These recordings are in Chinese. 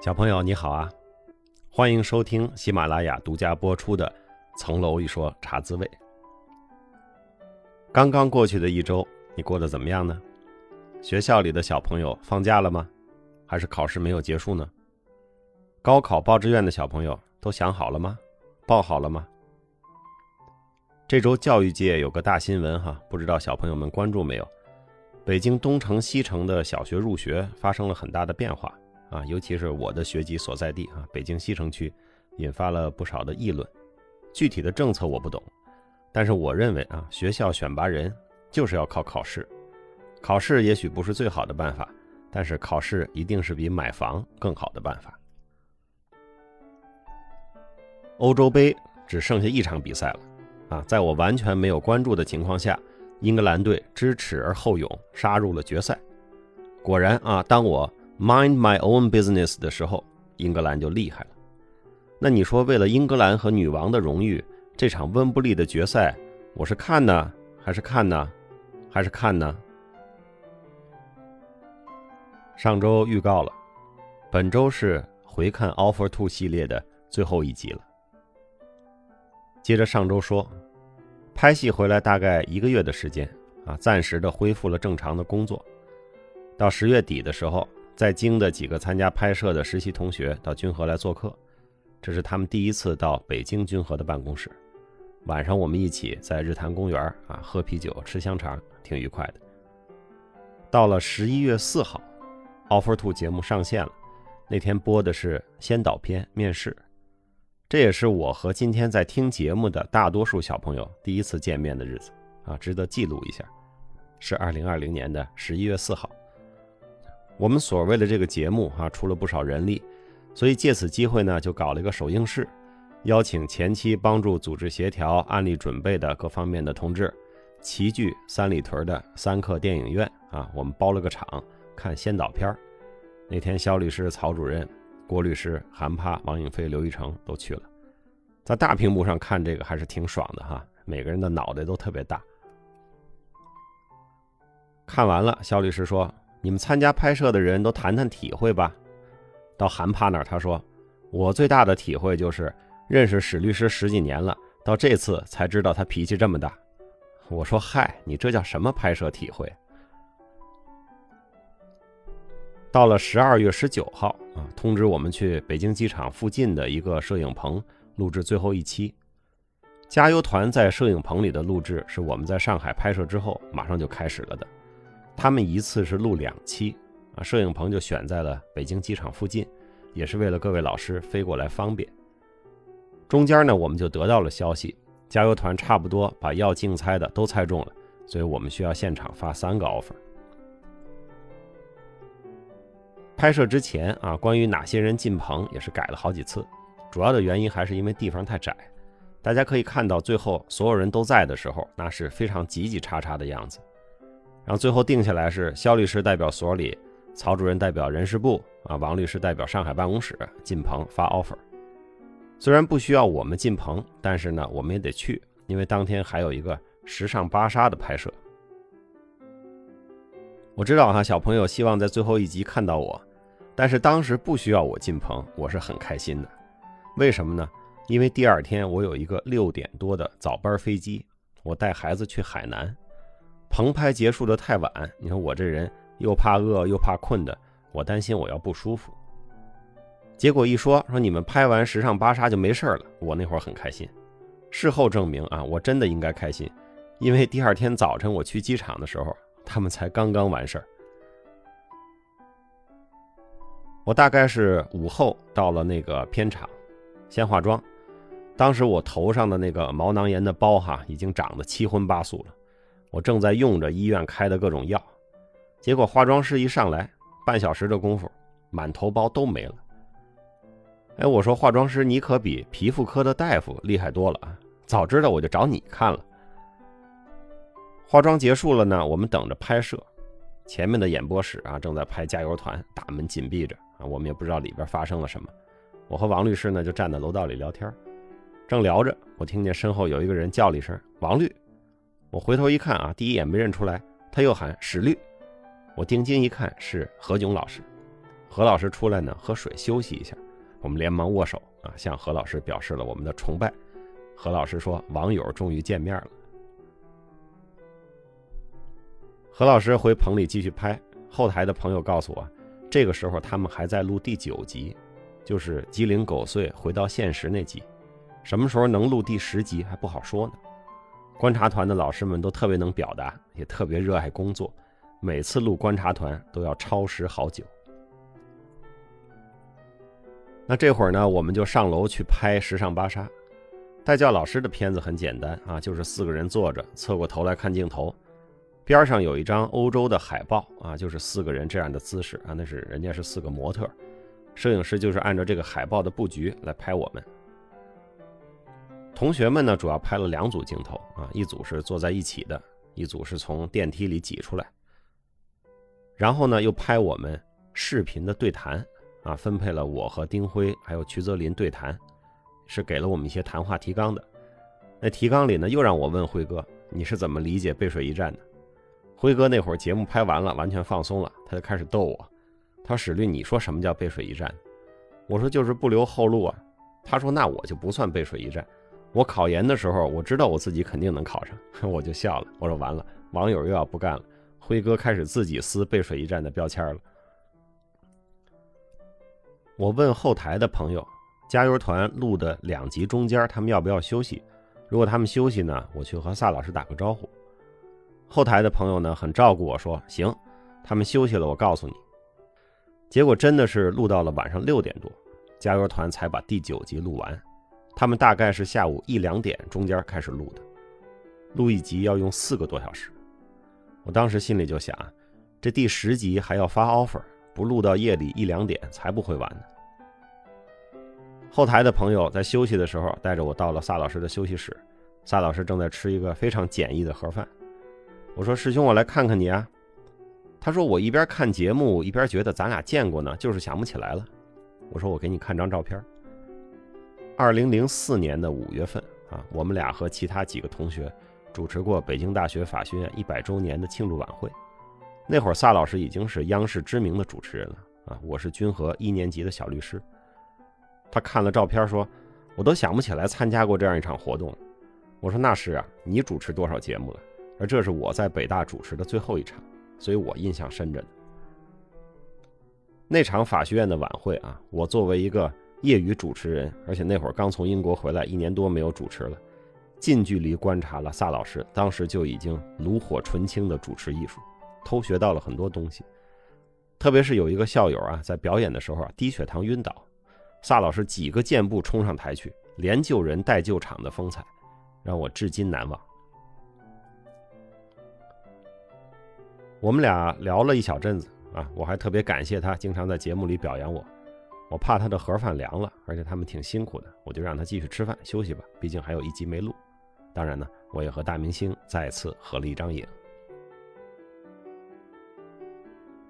小朋友你好啊，欢迎收听喜马拉雅独家播出的《层楼一说茶滋味》。刚刚过去的一周，你过得怎么样呢？学校里的小朋友放假了吗？还是考试没有结束呢？高考报志愿的小朋友都想好了吗？报好了吗？这周教育界有个大新闻哈，不知道小朋友们关注没有？北京东城、西城的小学入学发生了很大的变化啊，尤其是我的学籍所在地啊，北京西城区，引发了不少的议论。具体的政策我不懂，但是我认为啊，学校选拔人就是要靠考试。考试也许不是最好的办法，但是考试一定是比买房更好的办法。欧洲杯只剩下一场比赛了。啊，在我完全没有关注的情况下，英格兰队知耻而后勇，杀入了决赛。果然啊，当我 mind my own business 的时候，英格兰就厉害了。那你说，为了英格兰和女王的荣誉，这场温布利的决赛，我是看呢，还是看呢，还是看呢？上周预告了，本周是回看 Offer Two 系列的最后一集了。接着上周说，拍戏回来大概一个月的时间啊，暂时的恢复了正常的工作。到十月底的时候，在京的几个参加拍摄的实习同学到君和来做客，这是他们第一次到北京君和的办公室。晚上我们一起在日坛公园啊喝啤酒吃香肠，挺愉快的。到了十一月四号，《Offer Two》节目上线了，那天播的是先导片面试。这也是我和今天在听节目的大多数小朋友第一次见面的日子啊，值得记录一下。是二零二零年的十一月四号。我们所谓的这个节目啊，出了不少人力，所以借此机会呢，就搞了一个首映式，邀请前期帮助组织协调、案例准备的各方面的同志，齐聚三里屯的三克电影院啊，我们包了个场看先导片那天肖律师、曹主任。郭律师、韩帕、王颖飞、刘一成都去了，在大屏幕上看这个还是挺爽的哈，每个人的脑袋都特别大。看完了，肖律师说：“你们参加拍摄的人都谈谈体会吧。”到韩帕那儿，他说：“我最大的体会就是认识史律师十几年了，到这次才知道他脾气这么大。”我说：“嗨，你这叫什么拍摄体会？”到了十二月十九号啊，通知我们去北京机场附近的一个摄影棚录制最后一期。加油团在摄影棚里的录制是我们在上海拍摄之后马上就开始了的。他们一次是录两期啊，摄影棚就选在了北京机场附近，也是为了各位老师飞过来方便。中间呢，我们就得到了消息，加油团差不多把要竞猜的都猜中了，所以我们需要现场发三个 offer。拍摄之前啊，关于哪些人进棚也是改了好几次，主要的原因还是因为地方太窄。大家可以看到，最后所有人都在的时候，那是非常挤挤叉叉的样子。然后最后定下来是肖律师代表所里，曹主任代表人事部啊，王律师代表上海办公室进棚发 offer。虽然不需要我们进棚，但是呢，我们也得去，因为当天还有一个时尚芭莎的拍摄。我知道哈，小朋友希望在最后一集看到我。但是当时不需要我进棚，我是很开心的。为什么呢？因为第二天我有一个六点多的早班飞机，我带孩子去海南。棚拍结束的太晚，你看我这人又怕饿又怕困的，我担心我要不舒服。结果一说说你们拍完时尚芭莎就没事了，我那会儿很开心。事后证明啊，我真的应该开心，因为第二天早晨我去机场的时候，他们才刚刚完事儿。我大概是午后到了那个片场，先化妆。当时我头上的那个毛囊炎的包哈，已经长得七荤八素了。我正在用着医院开的各种药，结果化妆师一上来，半小时的功夫，满头包都没了。哎，我说化妆师，你可比皮肤科的大夫厉害多了啊！早知道我就找你看了。化妆结束了呢，我们等着拍摄。前面的演播室啊，正在拍加油团，大门紧闭着。啊，我们也不知道里边发生了什么。我和王律师呢，就站在楼道里聊天，正聊着，我听见身后有一个人叫了一声“王律”。我回头一看啊，第一眼没认出来，他又喊“史律”。我定睛一看，是何炅老师。何老师出来呢，喝水休息一下。我们连忙握手啊，向何老师表示了我们的崇拜。何老师说：“网友终于见面了。”何老师回棚里继续拍。后台的朋友告诉我，这个时候他们还在录第九集，就是鸡零狗碎回到现实那集。什么时候能录第十集还不好说呢。观察团的老师们都特别能表达，也特别热爱工作，每次录观察团都要超时好久。那这会儿呢，我们就上楼去拍《时尚芭莎》。代教老师的片子很简单啊，就是四个人坐着，侧过头来看镜头。边上有一张欧洲的海报啊，就是四个人这样的姿势啊，那是人家是四个模特，摄影师就是按照这个海报的布局来拍我们。同学们呢，主要拍了两组镜头啊，一组是坐在一起的，一组是从电梯里挤出来。然后呢，又拍我们视频的对谈啊，分配了我和丁辉还有曲泽林对谈，是给了我们一些谈话提纲的。那提纲里呢，又让我问辉哥，你是怎么理解背水一战的？辉哥那会儿节目拍完了，完全放松了，他就开始逗我。他说：“史律，你说什么叫背水一战？”我说：“就是不留后路啊。”他说：“那我就不算背水一战。我考研的时候，我知道我自己肯定能考上。”我就笑了。我说：“完了，网友又要不干了。”辉哥开始自己撕背水一战的标签了。我问后台的朋友：“加油团录的两集中间，他们要不要休息？如果他们休息呢，我去和萨老师打个招呼。”后台的朋友呢，很照顾我说：“行，他们休息了，我告诉你。”结果真的是录到了晚上六点多，加油团才把第九集录完。他们大概是下午一两点中间开始录的，录一集要用四个多小时。我当时心里就想，这第十集还要发 offer，不录到夜里一两点才不会完呢。后台的朋友在休息的时候，带着我到了萨老师的休息室，萨老师正在吃一个非常简易的盒饭。我说师兄，我来看看你啊。他说我一边看节目一边觉得咱俩见过呢，就是想不起来了。我说我给你看张照片。二零零四年的五月份啊，我们俩和其他几个同学主持过北京大学法学院一百周年的庆祝晚会。那会儿萨老师已经是央视知名的主持人了啊，我是君和一年级的小律师。他看了照片说，我都想不起来参加过这样一场活动。我说那是啊，你主持多少节目了？而这是我在北大主持的最后一场，所以我印象深着呢。那场法学院的晚会啊，我作为一个业余主持人，而且那会儿刚从英国回来，一年多没有主持了，近距离观察了萨老师当时就已经炉火纯青的主持艺术，偷学到了很多东西。特别是有一个校友啊，在表演的时候啊低血糖晕倒，萨老师几个箭步冲上台去，连救人带救场的风采，让我至今难忘。我们俩聊了一小阵子啊，我还特别感谢他，经常在节目里表扬我。我怕他的盒饭凉了，而且他们挺辛苦的，我就让他继续吃饭休息吧，毕竟还有一集没录。当然呢，我也和大明星再次合了一张影。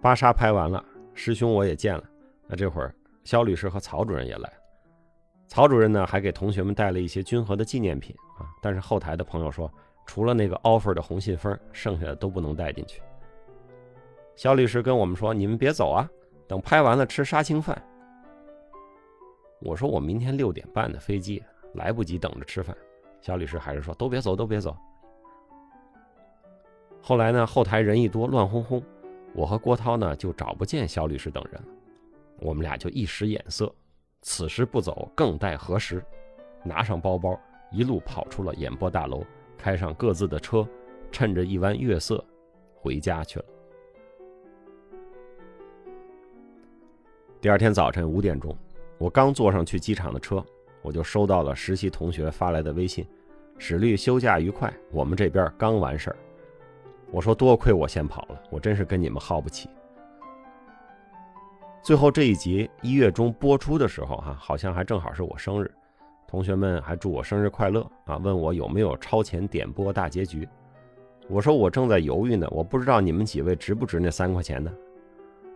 芭莎拍完了，师兄我也见了。那这会儿，肖律师和曹主任也来了。曹主任呢，还给同学们带了一些君和的纪念品啊。但是后台的朋友说，除了那个 offer 的红信封，剩下的都不能带进去。肖律师跟我们说：“你们别走啊，等拍完了吃杀青饭。”我说：“我明天六点半的飞机，来不及等着吃饭。”肖律师还是说：“都别走，都别走。”后来呢，后台人一多，乱哄哄，我和郭涛呢就找不见肖律师等人。我们俩就一使眼色，此时不走更待何时？拿上包包，一路跑出了演播大楼，开上各自的车，趁着一弯月色，回家去了。第二天早晨五点钟，我刚坐上去机场的车，我就收到了实习同学发来的微信：“史律休假愉快，我们这边刚完事儿。”我说：“多亏我先跑了，我真是跟你们耗不起。”最后这一集一月中播出的时候，哈，好像还正好是我生日，同学们还祝我生日快乐啊，问我有没有超前点播大结局。我说我正在犹豫呢，我不知道你们几位值不值那三块钱呢？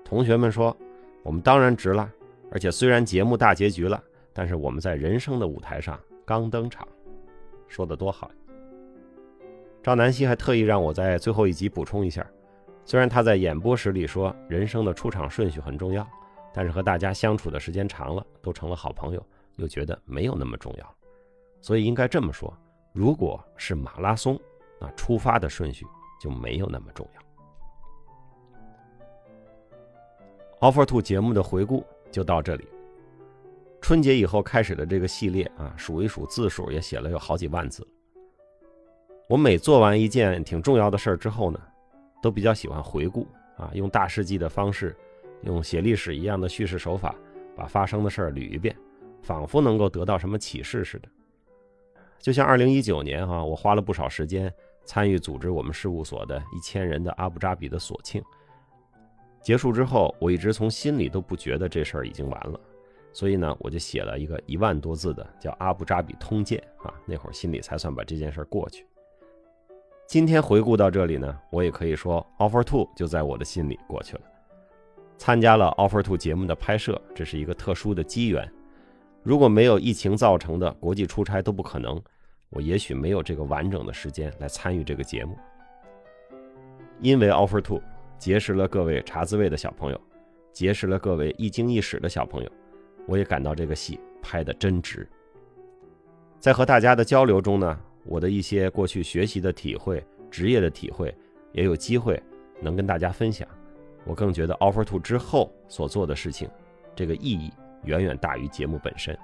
同学们说。我们当然值了，而且虽然节目大结局了，但是我们在人生的舞台上刚登场，说的多好。赵南希还特意让我在最后一集补充一下，虽然他在演播室里说人生的出场顺序很重要，但是和大家相处的时间长了，都成了好朋友，又觉得没有那么重要。所以应该这么说：如果是马拉松，那出发的顺序就没有那么重要。Offer Two 节目的回顾就到这里。春节以后开始的这个系列啊，数一数字数也写了有好几万字。我每做完一件挺重要的事儿之后呢，都比较喜欢回顾啊，用大事记的方式，用写历史一样的叙事手法，把发生的事儿捋一遍，仿佛能够得到什么启示似的。就像2019年哈，我花了不少时间参与组织我们事务所的一千人的阿布扎比的锁庆。结束之后，我一直从心里都不觉得这事儿已经完了，所以呢，我就写了一个一万多字的叫《阿布扎比通鉴》啊，那会儿心里才算把这件事儿过去。今天回顾到这里呢，我也可以说，Offer Two 就在我的心里过去了。参加了 Offer Two 节目的拍摄，这是一个特殊的机缘。如果没有疫情造成的国际出差都不可能，我也许没有这个完整的时间来参与这个节目。因为 Offer Two。结识了各位茶滋味的小朋友，结识了各位一经一史的小朋友，我也感到这个戏拍的真值。在和大家的交流中呢，我的一些过去学习的体会、职业的体会，也有机会能跟大家分享。我更觉得 Offer Two 之后所做的事情，这个意义远远大于节目本身。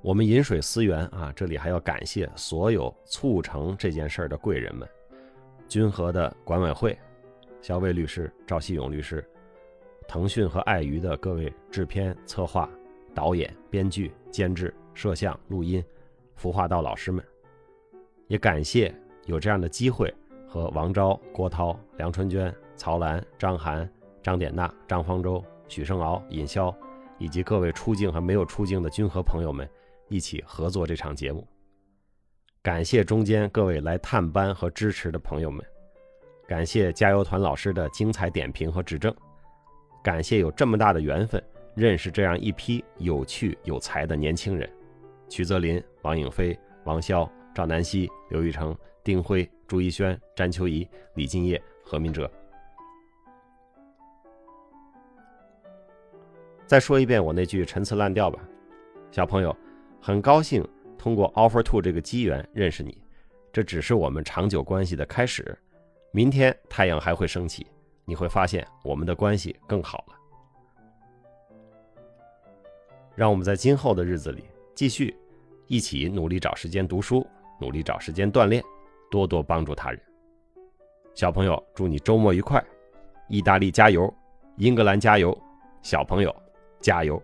我们饮水思源啊，这里还要感谢所有促成这件事儿的贵人们。君和的管委会，肖卫律师、赵希勇律师，腾讯和爱娱的各位制片、策划、导演、编剧、监制、摄像、录音、服化道老师们，也感谢有这样的机会和王钊、郭涛、梁春娟、曹兰、张涵、张典娜、张方舟、许胜敖、尹潇，以及各位出镜和没有出镜的君和朋友们一起合作这场节目。感谢中间各位来探班和支持的朋友们，感谢加油团老师的精彩点评和指正，感谢有这么大的缘分认识这样一批有趣有才的年轻人：曲泽林、王颖飞、王潇、赵南希、刘玉成、丁辉、朱一轩、詹秋怡、李敬业、何明哲。再说一遍我那句陈词滥调吧，小朋友，很高兴。通过 Offer Two 这个机缘认识你，这只是我们长久关系的开始。明天太阳还会升起，你会发现我们的关系更好了。让我们在今后的日子里继续一起努力找时间读书，努力找时间锻炼，多多帮助他人。小朋友，祝你周末愉快！意大利加油，英格兰加油，小朋友加油！